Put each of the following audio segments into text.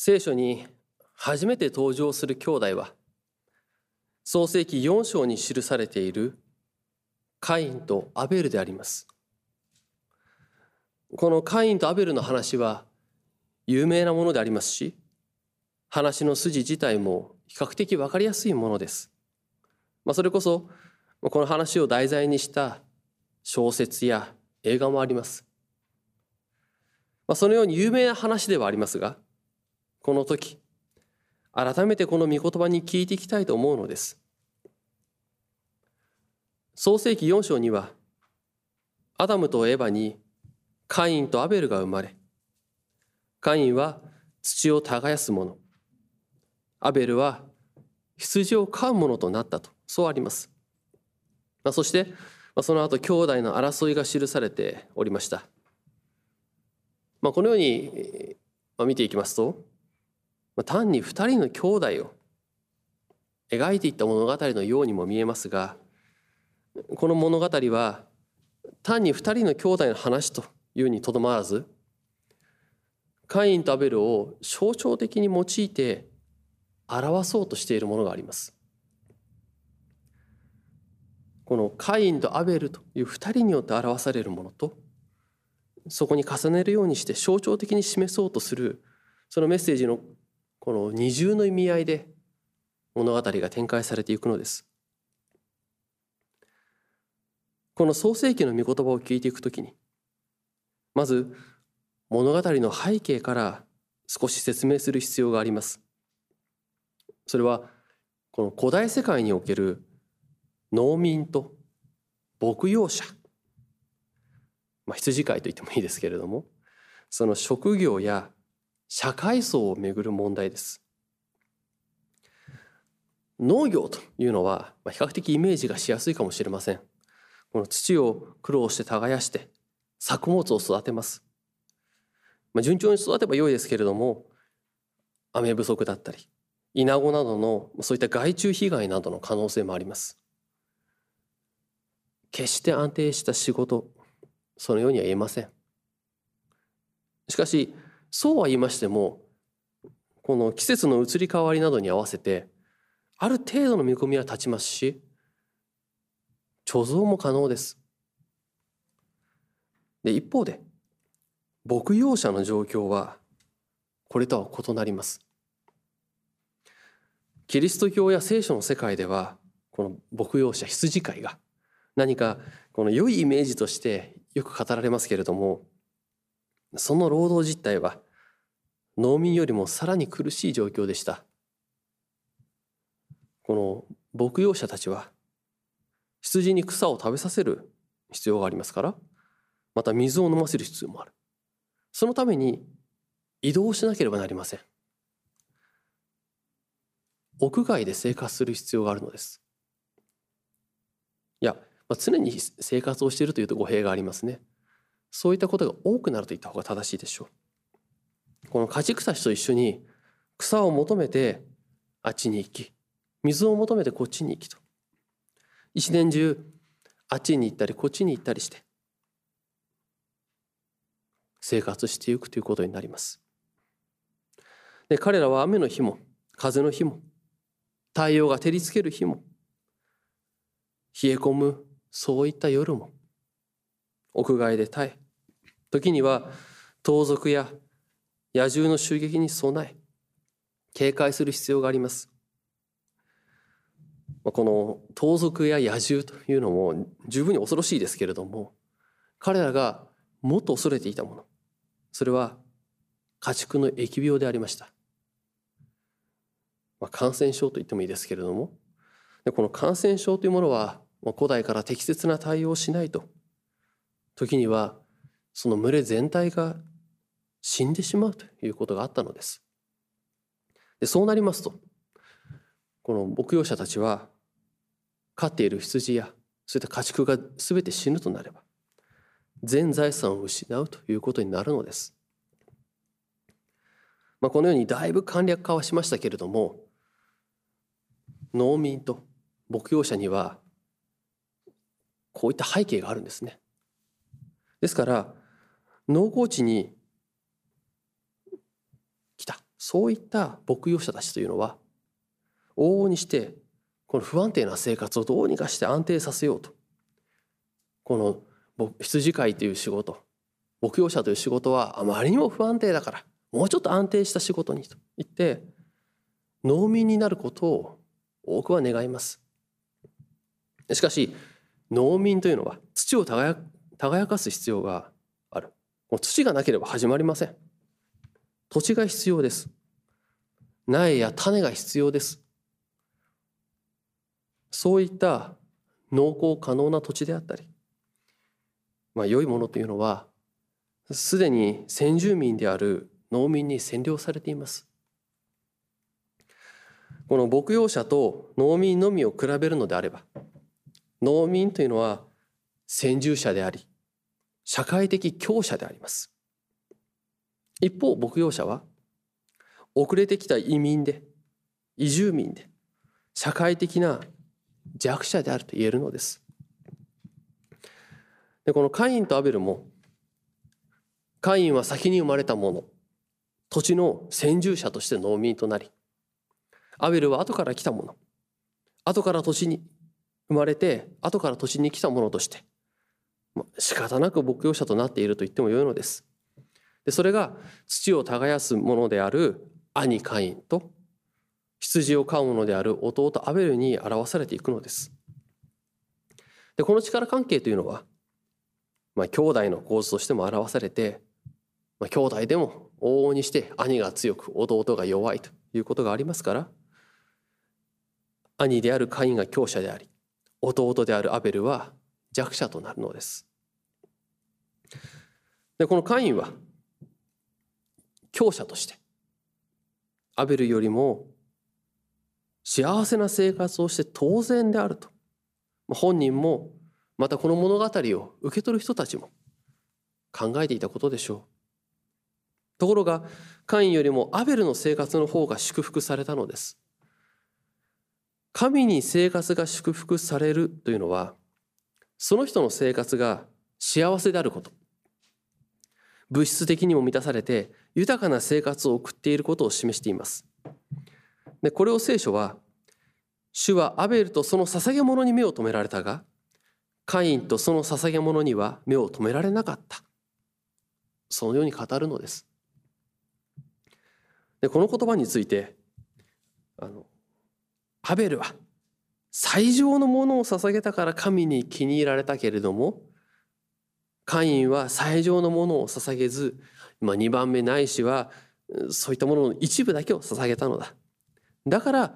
聖書に初めて登場する兄弟は創世記4章に記されているカインとアベルであります。このカインとアベルの話は有名なものでありますし話の筋自体も比較的分かりやすいものです、まあ、それこそこの話を題材にした小説や映画もあります、まあ、そのように有名な話ではありますがこの時改めてこの御言葉に聞いていきたいと思うのです。創世紀4章にはアダムとエバにカインとアベルが生まれカインは土を耕す者アベルは羊を飼う者となったとそうあります、ま、そしてその後兄弟の争いが記されておりました、ま、このように見ていきますとまあ単に2人の兄弟を描いていった物語のようにも見えますがこの物語は単に2人の兄弟の話というにとどまらずカインとアベルを象徴的に用いて表そうとしているものがあります。このカインとアベルという2人によって表されるものとそこに重ねるようにして象徴的に示そうとするそのメッセージのこの二重の意味合いで物語が展開されていくのです。この創世記の御言葉を聞いていくときにまず物語の背景から少し説明する必要があります。それはこの古代世界における農民と牧羊者、まあ、羊飼いと言ってもいいですけれどもその職業や社会層をめぐる問題です。農業というのは比較的イメージがしやすいかもしれません。この土を苦労して耕して作物を育てます、まあ、順調に育てば良いですけれども雨不足だったりイナゴなどのそういった害虫被害などの可能性もあります。決して安定した仕事そのようには言えません。しかしそうは言いましてもこの季節の移り変わりなどに合わせてある程度の見込みは立ちますし貯蔵も可能です。で一方で牧羊者の状況はこれとは異なります。キリスト教や聖書の世界ではこの牧羊者羊飼いが何かこの良いイメージとしてよく語られますけれどもその労働実態は農民よりもさらに苦しい状況でした。この牧羊者たちは羊に草を食べさせる必要がありますからまた水を飲ませる必要もある。そのために移動しなければなりません。屋外で生活する必要があるのです。いや、まあ、常に生活をしているというと語弊がありますね。そういったことが多くなると言った方が正しいでしょう。この家畜たちと一緒に草を求めてあっちに行き水を求めてこっちに行きと一年中あっちに行ったりこっちに行ったりして生活していくということになります。で彼らは雨の日も風の日も太陽が照りつける日も冷え込むそういった夜も屋外で耐え時には盗賊や野獣の襲撃に備え警戒する必要があります。この盗賊や野獣というのも十分に恐ろしいですけれども彼らがもっと恐れていたものそれは家畜の疫病でありました、まあ、感染症と言ってもいいですけれどもでこの感染症というものは古代から適切な対応をしないと時にはその群れ全体が死んでしまうということがあったのです。でそうなりますとこの牧羊者たちは飼っている羊やそういった家畜が全て死ぬとなれば全財産を失うということになるのです。まあ、このようにだいぶ簡略化はしましたけれども農民と牧羊者にはこういった背景があるんですね。ですから農耕地に来た。そういった牧羊者たちというのは往々にしてこの不安定な生活をどうにかして安定させようと。この羊飼いという仕事牧羊者という仕事はあまりにも不安定だからもうちょっと安定した仕事にと。言って農民になることを多くは願います。しかし農民というのは土を耕かす必要がある。土がなければ始まりません。土地が必要です。苗や種が必要です。そういった農耕可能な土地であったりまあ良いものというのはすでに先住民である農民に占領されています。この牧羊者と農民のみを比べるのであれば農民というのは先住者であり社会的強者であります。一方牧羊者は遅れてきた移民で移住民で社会的な弱者であると言えるのです。でこのカインとアベルもカインは先に生まれたもの土地の先住者として農民となりアベルは後から来たもの後から土地に生まれて後から土地に来たものとして仕方なく牧羊者となっていると言ってもよいのですでそれが土を耕すものである兄カインと羊を飼うものである弟アベルに表されていくのですでこの力関係というのは、まあ、兄弟の構図としても表されて、まあ、兄弟でも往々にして兄が強く弟が弱いということがありますから兄であるカインが強者であり弟であるアベルは弱者となるのです。でこのカインは強者としてアベルよりも幸せな生活をして当然であると本人もまたこの物語を受け取る人たちも考えていたことでしょう。ところがカインよりもアベルの生活の方が祝福されたのです。神に生活が祝福されるというのはその人の生活が幸せであること物質的にも満たされて豊かな生活を送っていることを示しています。でこれを聖書は主はアベルとその捧げ物に目を留められたがカインとその捧げ物には目を留められなかった。そのように語るのです。でこの言葉についてあのハベルは最上のものを捧げたから神に気に入られたけれどもカインは最上のものを捧げず、まあ、2番目ないしはそういったものの一部だけを捧げたのだだから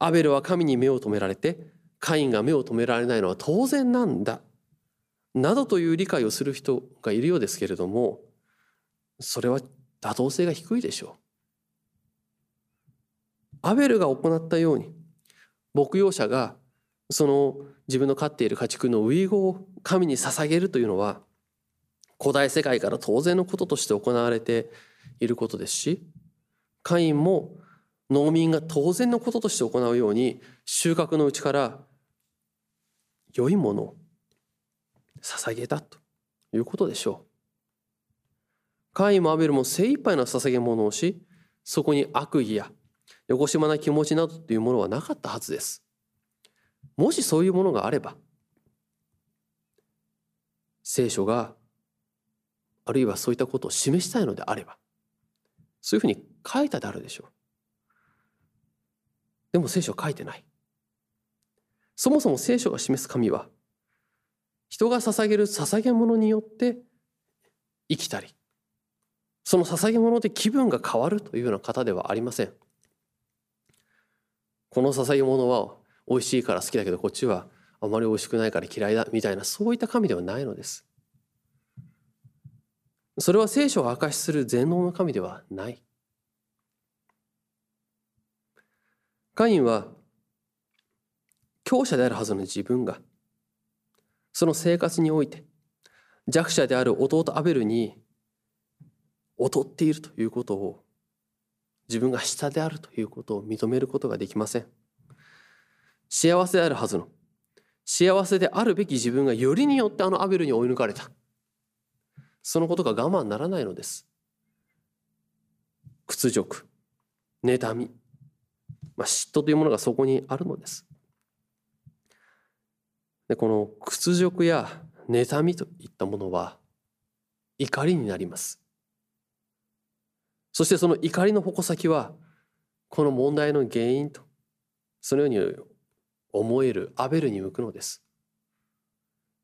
アベルは神に目を留められてカインが目を留められないのは当然なんだなどという理解をする人がいるようですけれどもそれは妥当性が低いでしょう。アベルが行ったように牧羊者がその自分の飼っている家畜のウイゴを神に捧げるというのは古代世界から当然のこととして行われていることですしカインも農民が当然のこととして行うように収穫のうちから良いものを捧げたということでしょう。カインもアベルも精一杯の捧げ物をしそこに悪意やよこしまな気持ちなどというものはなかったはずです。もしそういうものがあれば聖書があるいはそういったことを示したいのであればそういうふうに書いたであるでしょう。でも聖書は書いてない。そもそも聖書が示す神は人が捧げる捧げ物によって生きたりその捧げ物で気分が変わるというような方ではありません。この捧げ物は美味しいから好きだけどこっちはあまり美味しくないから嫌いだみたいなそういった神ではないのです。それは聖書が証しする全能の神ではない。カインは強者であるはずの自分がその生活において弱者である弟アベルに劣っているということを自分が下であるということを認めることができません幸せであるはずの幸せであるべき自分がよりによってあのアベルに追い抜かれたそのことが我慢ならないのです屈辱妬み、まあ、嫉妬というものがそこにあるのです。でこの屈辱や妬みといったものは怒りになります。そしてその怒りの矛先はこの問題の原因とそのように思えるアベルに向くのです。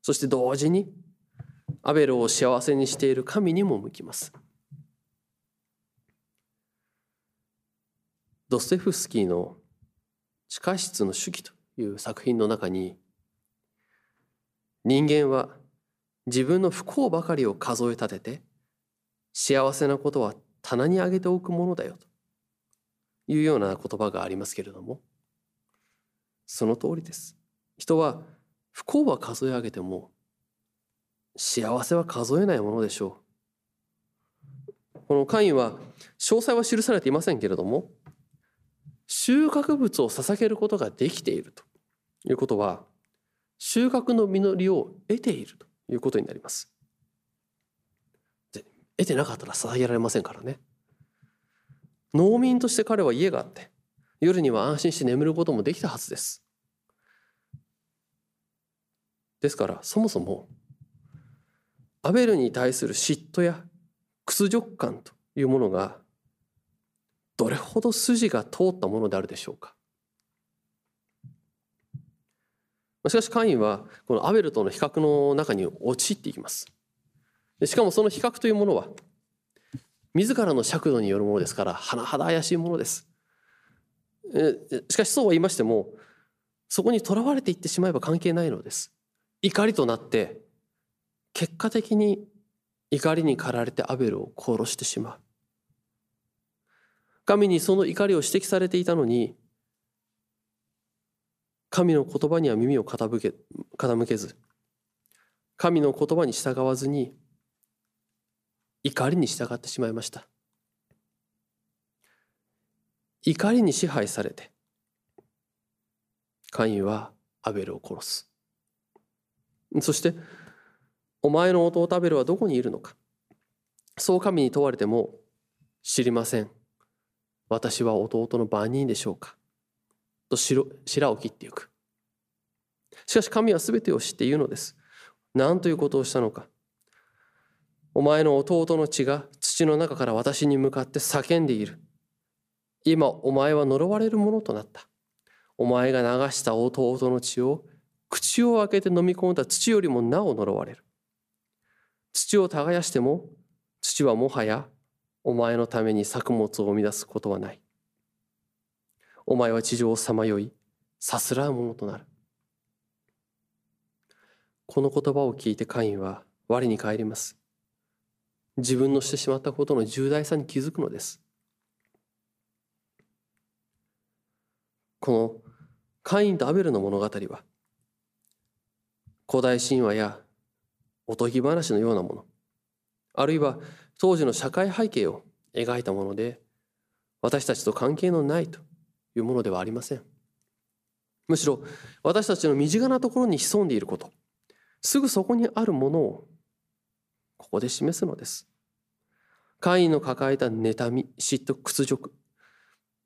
そして同時にアベルを幸せにしている神にも向きます。ドステフスキーの「地下室の手記」という作品の中に人間は自分の不幸ばかりを数え立てて幸せなことは棚に上げておくものだよというような言葉がありますけれどもその通りです。人は不幸は数え上げても幸せは数えないものでしょう。この会員は詳細は記されていませんけれども収穫物を捧げることができているということは収穫の実りを得ているということになります。得てなかったら捧げられませんからね。農民として彼は家があって夜には安心して眠ることもできたはずです。ですからそもそもアベルに対する嫉妬や屈辱感というものがどれほど筋が通ったものであるでしょうか。しかしカインはこのアベルとの比較の中に陥っていきます。しかもその比較というものは自らの尺度によるものですから甚だ怪しいものです。しかしそうは言いましてもそこにとらわれていってしまえば関係ないのです。怒りとなって結果的に怒りに駆られてアベルを殺してしまう。神にその怒りを指摘されていたのに神の言葉には耳を傾け傾けず神の言葉に従わずに怒りに従ってしまいました。怒りに支配されてカインはアベルを殺す。そしてお前の弟アベルはどこにいるのか。そう神に問われても知りません。私は弟の番人でしょうか。と白を切ってゆく。しかし神は全てを知って言うのです。何ということをしたのか。お前の弟の血が土の中から私に向かって叫んでいる。今お前は呪われるものとなった。お前が流した弟の血を口を開けて飲み込んだ土よりもなお呪われる。土を耕しても土はもはやお前のために作物を生み出すことはない。お前は地上をさまよい、さすらうものとなる。この言葉を聞いてカインは我に返ります。自分のしてしまったことの重大さに気づくのです。このカインとアベルの物語は古代神話やおとぎ話のようなもの。あるいは当時の社会背景を描いたもので私たちと関係のないというものではありません。むしろ私たちの身近なところに潜んでいること。すぐそこにあるものをここで示すのです。会員の抱えた妬み嫉妬屈辱。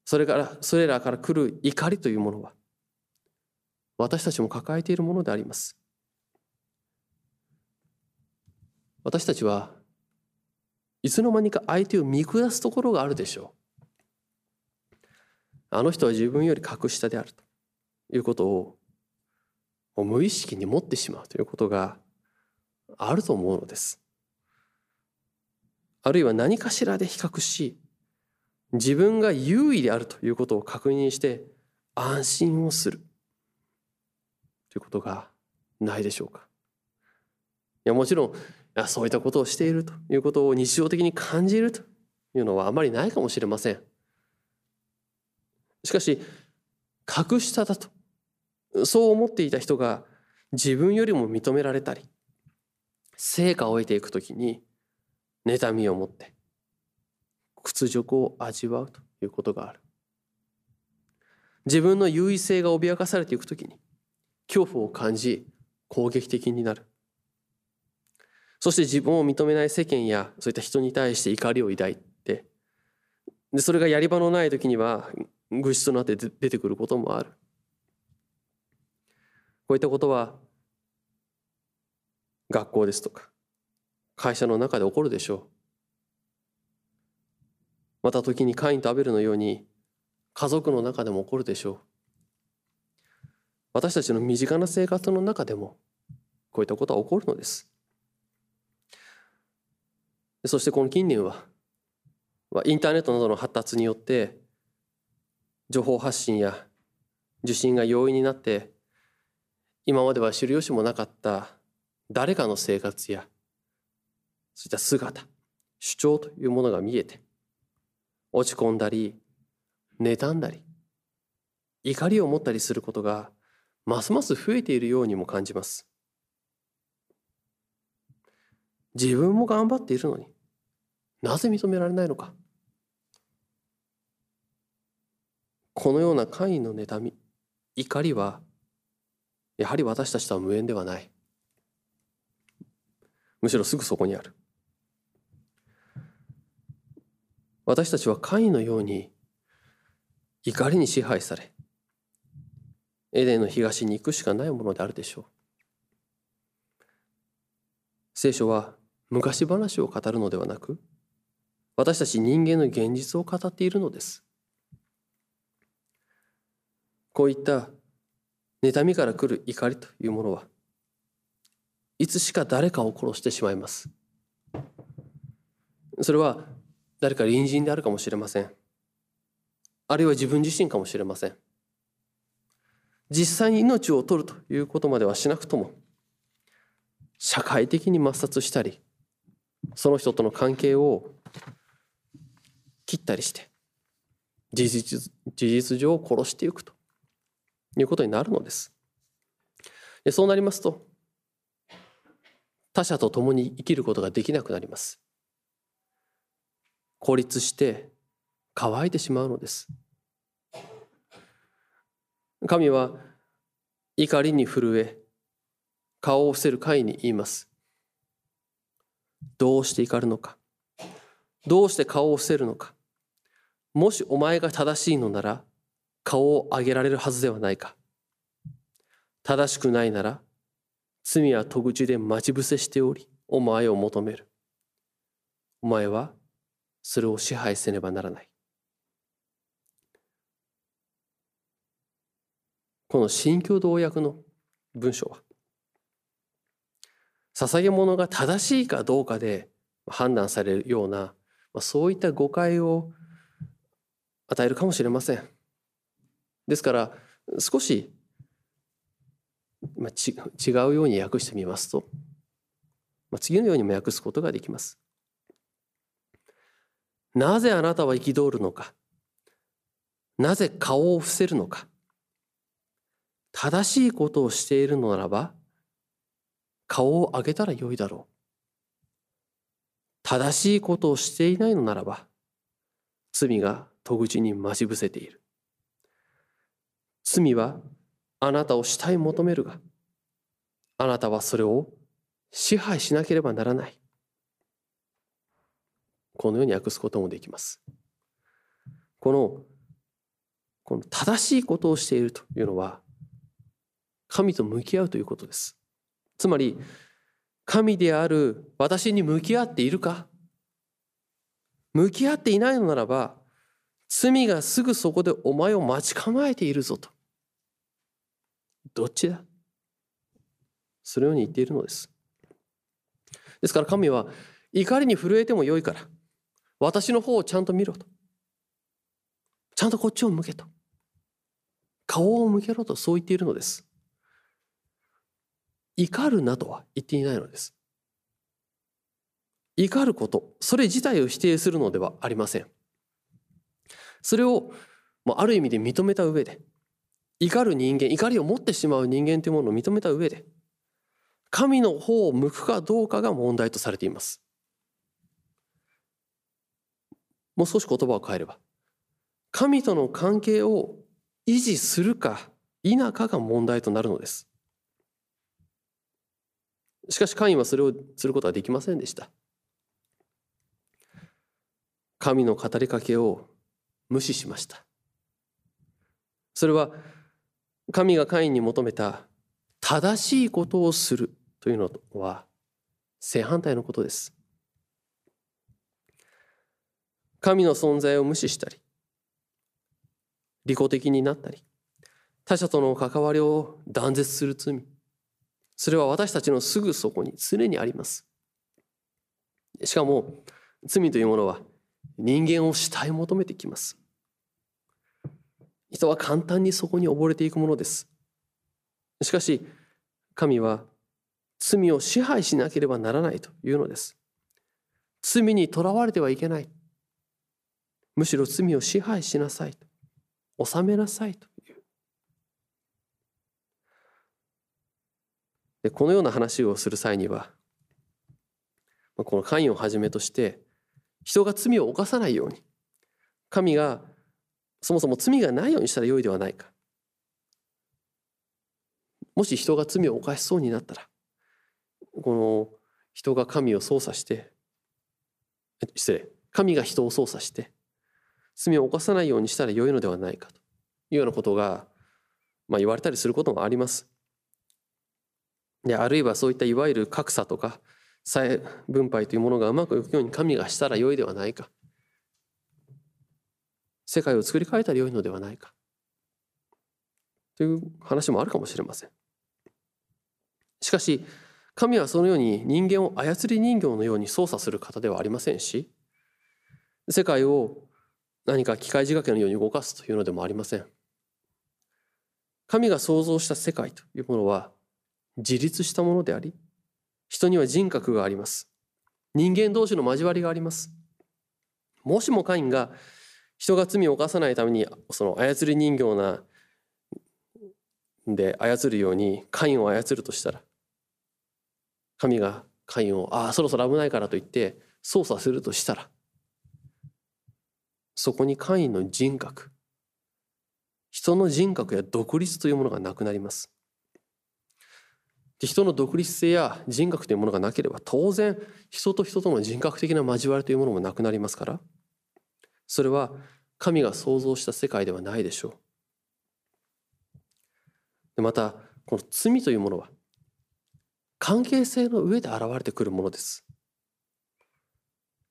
それからそれらから来る怒りというものは私たちも抱えているものであります。私たちはいつの間にか相手を見下すところがあるでしょう。あの人は自分より格下であるということを無意識に持ってしまうということがあると思うのです。あるいは何かしらで比較し自分が優位であるということを確認して安心をするということがないでしょうか。いやもちろんそういったことをしているということを日常的に感じるというのはあまりないかもしれません。しかし格下だとそう思っていた人が自分よりも認められたり成果を得ていくときに妬みを持って屈辱を味わうということがある。自分の優位性が脅かされていくときに恐怖を感じ攻撃的になる。そして自分を認めない世間やそういった人に対して怒りを抱いてでそれがやり場のない時には愚痴となって出てくることもある。こういったことは学校ですとか会社の中で起こるでしょう。また時にカインとアベルのように家族の中でも起こるでしょう。私たちの身近な生活の中でもこういったことは起こるのです。そしてこの近年はインターネットなどの発達によって情報発信や受信が容易になって今までは知る由もなかった誰かの生活やそういった姿主張というものが見えて落ち込んだり妬んだり怒りを持ったりすることがますます増えているようにも感じます。自分も頑張っているのになぜ認められないのか。このような簡易の妬み怒りはやはり私たちとは無縁ではない。むしろすぐそこにある。私たちは簡易のように怒りに支配されエデンの東に行くしかないものであるでしょう。聖書は昔話を語るのではなく私たち人間の現実を語っているのです。こういった妬みから来る怒りというものはいつしか誰かを殺してしまいます。それは誰か隣人であるかもしれません。あるいは自分自身かもしれません。実際に命を取るということまではしなくとも社会的に抹殺したりその人との関係を切ったりして事実事実上殺していくということになるのです。でそうなりますと他者と共に生きることができなくなります。孤立して乾いてしまうのです。神は怒りに震え顔を伏せる会に言います。どうして怒るのかどうして顔を伏せるのかもしお前が正しいのなら顔を上げられるはずではないか。正しくないなら罪は戸口で待ち伏せしておりお前を求める。お前はそれを支配せねばならない。この新共同訳の文章は捧げ物が正しいかどうかで判断されるようなそういった誤解を与えるかもしれません。ですから少し、まあ、違うように訳してみますと、まあ、次のようにも訳すことができます。なぜあなたは憤るのか？なぜ顔を伏せるのか？正しいことをしているのならば顔を上げたらよいだろう正しいことをしていないのならば罪が戸口に待ち伏せている。罪はあなたを死体求めるがあなたはそれを支配しなければならない。このように訳すこともできます。このこの正しいことをしているというのは神と向き合うということです。つまり神である私に向き合っているか向き合っていないのならば罪がすぐそこでお前を待ち構えているぞと。どっちだ？そのように言っているのです。ですから神は怒りに震えてもよいから私の方をちゃんと見ろと。ちゃんとこっちを向けと。顔を向けろとそう言っているのです。怒るなとは言っていないのです。怒ること、それ自体を否定するのではありません。それをある意味で認めた上で、怒る人間、怒りを持ってしまう人間というものを認めた上で、神の方を向くかどうかが問題とされています。もう少し言葉を変えれば、神との関係を維持するか否かが問題となるのです。しかしカインはそれをすることはできませんでした。神の語りかけを無視しました。それは神がカインに求めた正しいことをするというのは正反対のことです。神の存在を無視したり利己的になったり他者との関わりを断絶する罪それは私たちのすぐそこに常にあります。しかも罪というものは人間を死体求めてきます。人は簡単にそこに溺れていくものです。しかし神は罪を支配しなければならないというのです。罪にとらわれてはいけない。むしろ罪を支配しなさいと。治めなさいという。でこのような話をする際にはこの関与をはじめとして人が罪を犯さないように。神がそもそも罪がないようにしたらよいではないか。もし人が罪を犯しそうになったらこの人が神を操作して失礼。神が人を操作して罪を犯さないようにしたらよいのではないかと。いうようなことが、まあ、言われたりすることもあります。であるいはそういったいわゆる格差とか再分配というものがうまくいくように神がしたらよいではないか。世界を作り変えたらよいのではないか。という話もあるかもしれません。しかし神はそのように人間を操り人形のように操作する方ではありませんし世界を何か機械仕掛けのように動かすというのでもありません。神が創造した世界というものは自立したものであり人には人格があります。人間同士の交わりがあります。もしもカインが人が罪を犯さないためにその操り人形なで操るようにカインを操るとしたら神がカインをああそろそろ危ないからと言って操作するとしたらそこにカインの人格。人の人格や独立というものがなくなります。人の独立性や人格というものがなければ当然人と人との人格的な交わりというものもなくなりますからそれは神が創造した世界ではないでしょう。またこの罪というものは関係性の上で現れてくるものです。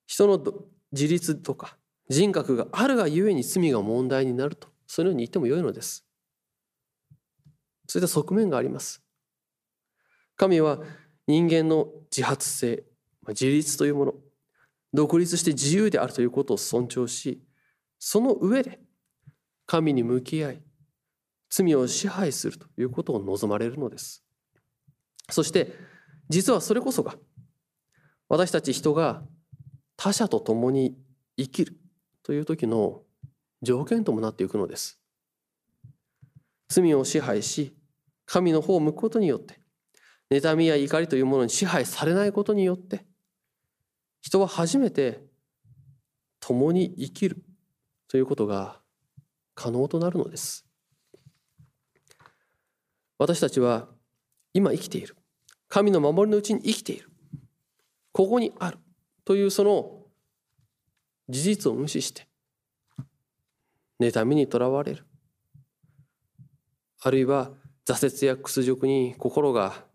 人の自立とか人格があるがゆえに罪が問題になるとそのように言ってもよいのです。そういった側面があります。神は人間の自発性自立というもの独立して自由であるということを尊重しその上で神に向き合い罪を支配するということを望まれるのです。そして実はそれこそが私たち人が他者と共に生きるという時の条件ともなっていくのです。罪を支配し神の方を向くことによって妬みや怒りというものに支配されないことによって人は初めて共に生きるということが可能となるのです。私たちは今生きている。神の守りのうちに生きている。ここにあるというその事実を無視して妬みにとらわれる。あるいは挫折や屈辱に心が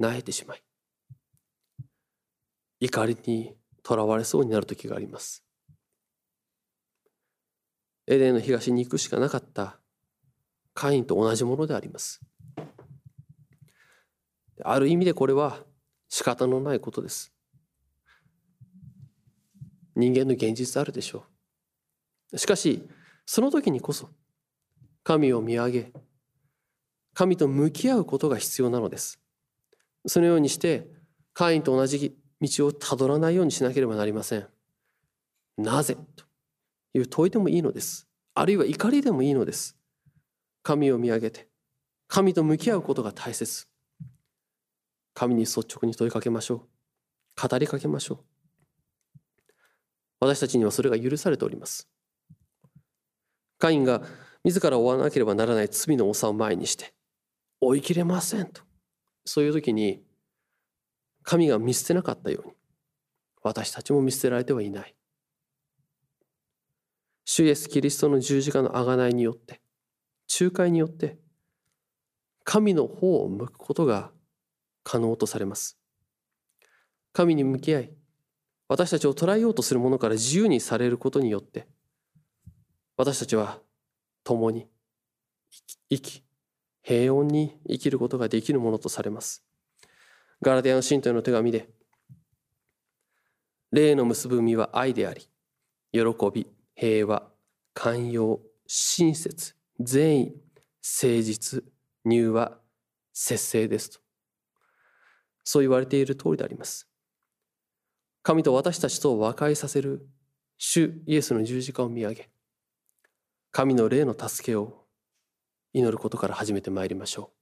萎えてしまい怒りにとらわれそうになる時があります。エデンの東に行くしかなかったカインと同じものであります。ある意味でこれは仕方のないことです。人間の現実あるでしょう。しかしその時にこそ神を見上げ神と向き合うことが必要なのです。そのようにしてカインと同じ道をたどらないようにしなければなりません。なぜという問いでもいいのです。あるいは怒りでもいいのです。神を見上げて神と向き合うことが大切。神に率直に問いかけましょう。語りかけましょう。私たちにはそれが許されております。カインが自ら追わなければならない罪の重さを前にして追い切れませんとそういう時に神が見捨てなかったように私たちも見捨てられてはいない。主イエス・キリストの十字架の贖いによって仲介によって神の方を向くことが可能とされます。神に向き合い私たちを捉えようとするものから自由にされることによって私たちは共に生き平穏に生きることができるものとされます。ガラティアの信徒への手紙で霊の結ぶ身は愛であり喜び平和寛容親切善意誠実乳和節制ですと。そう言われている通りであります。神と私たちと和解させる主イエスの十字架を見上げ神の霊の助けを祈ることから始めてまいりましょう。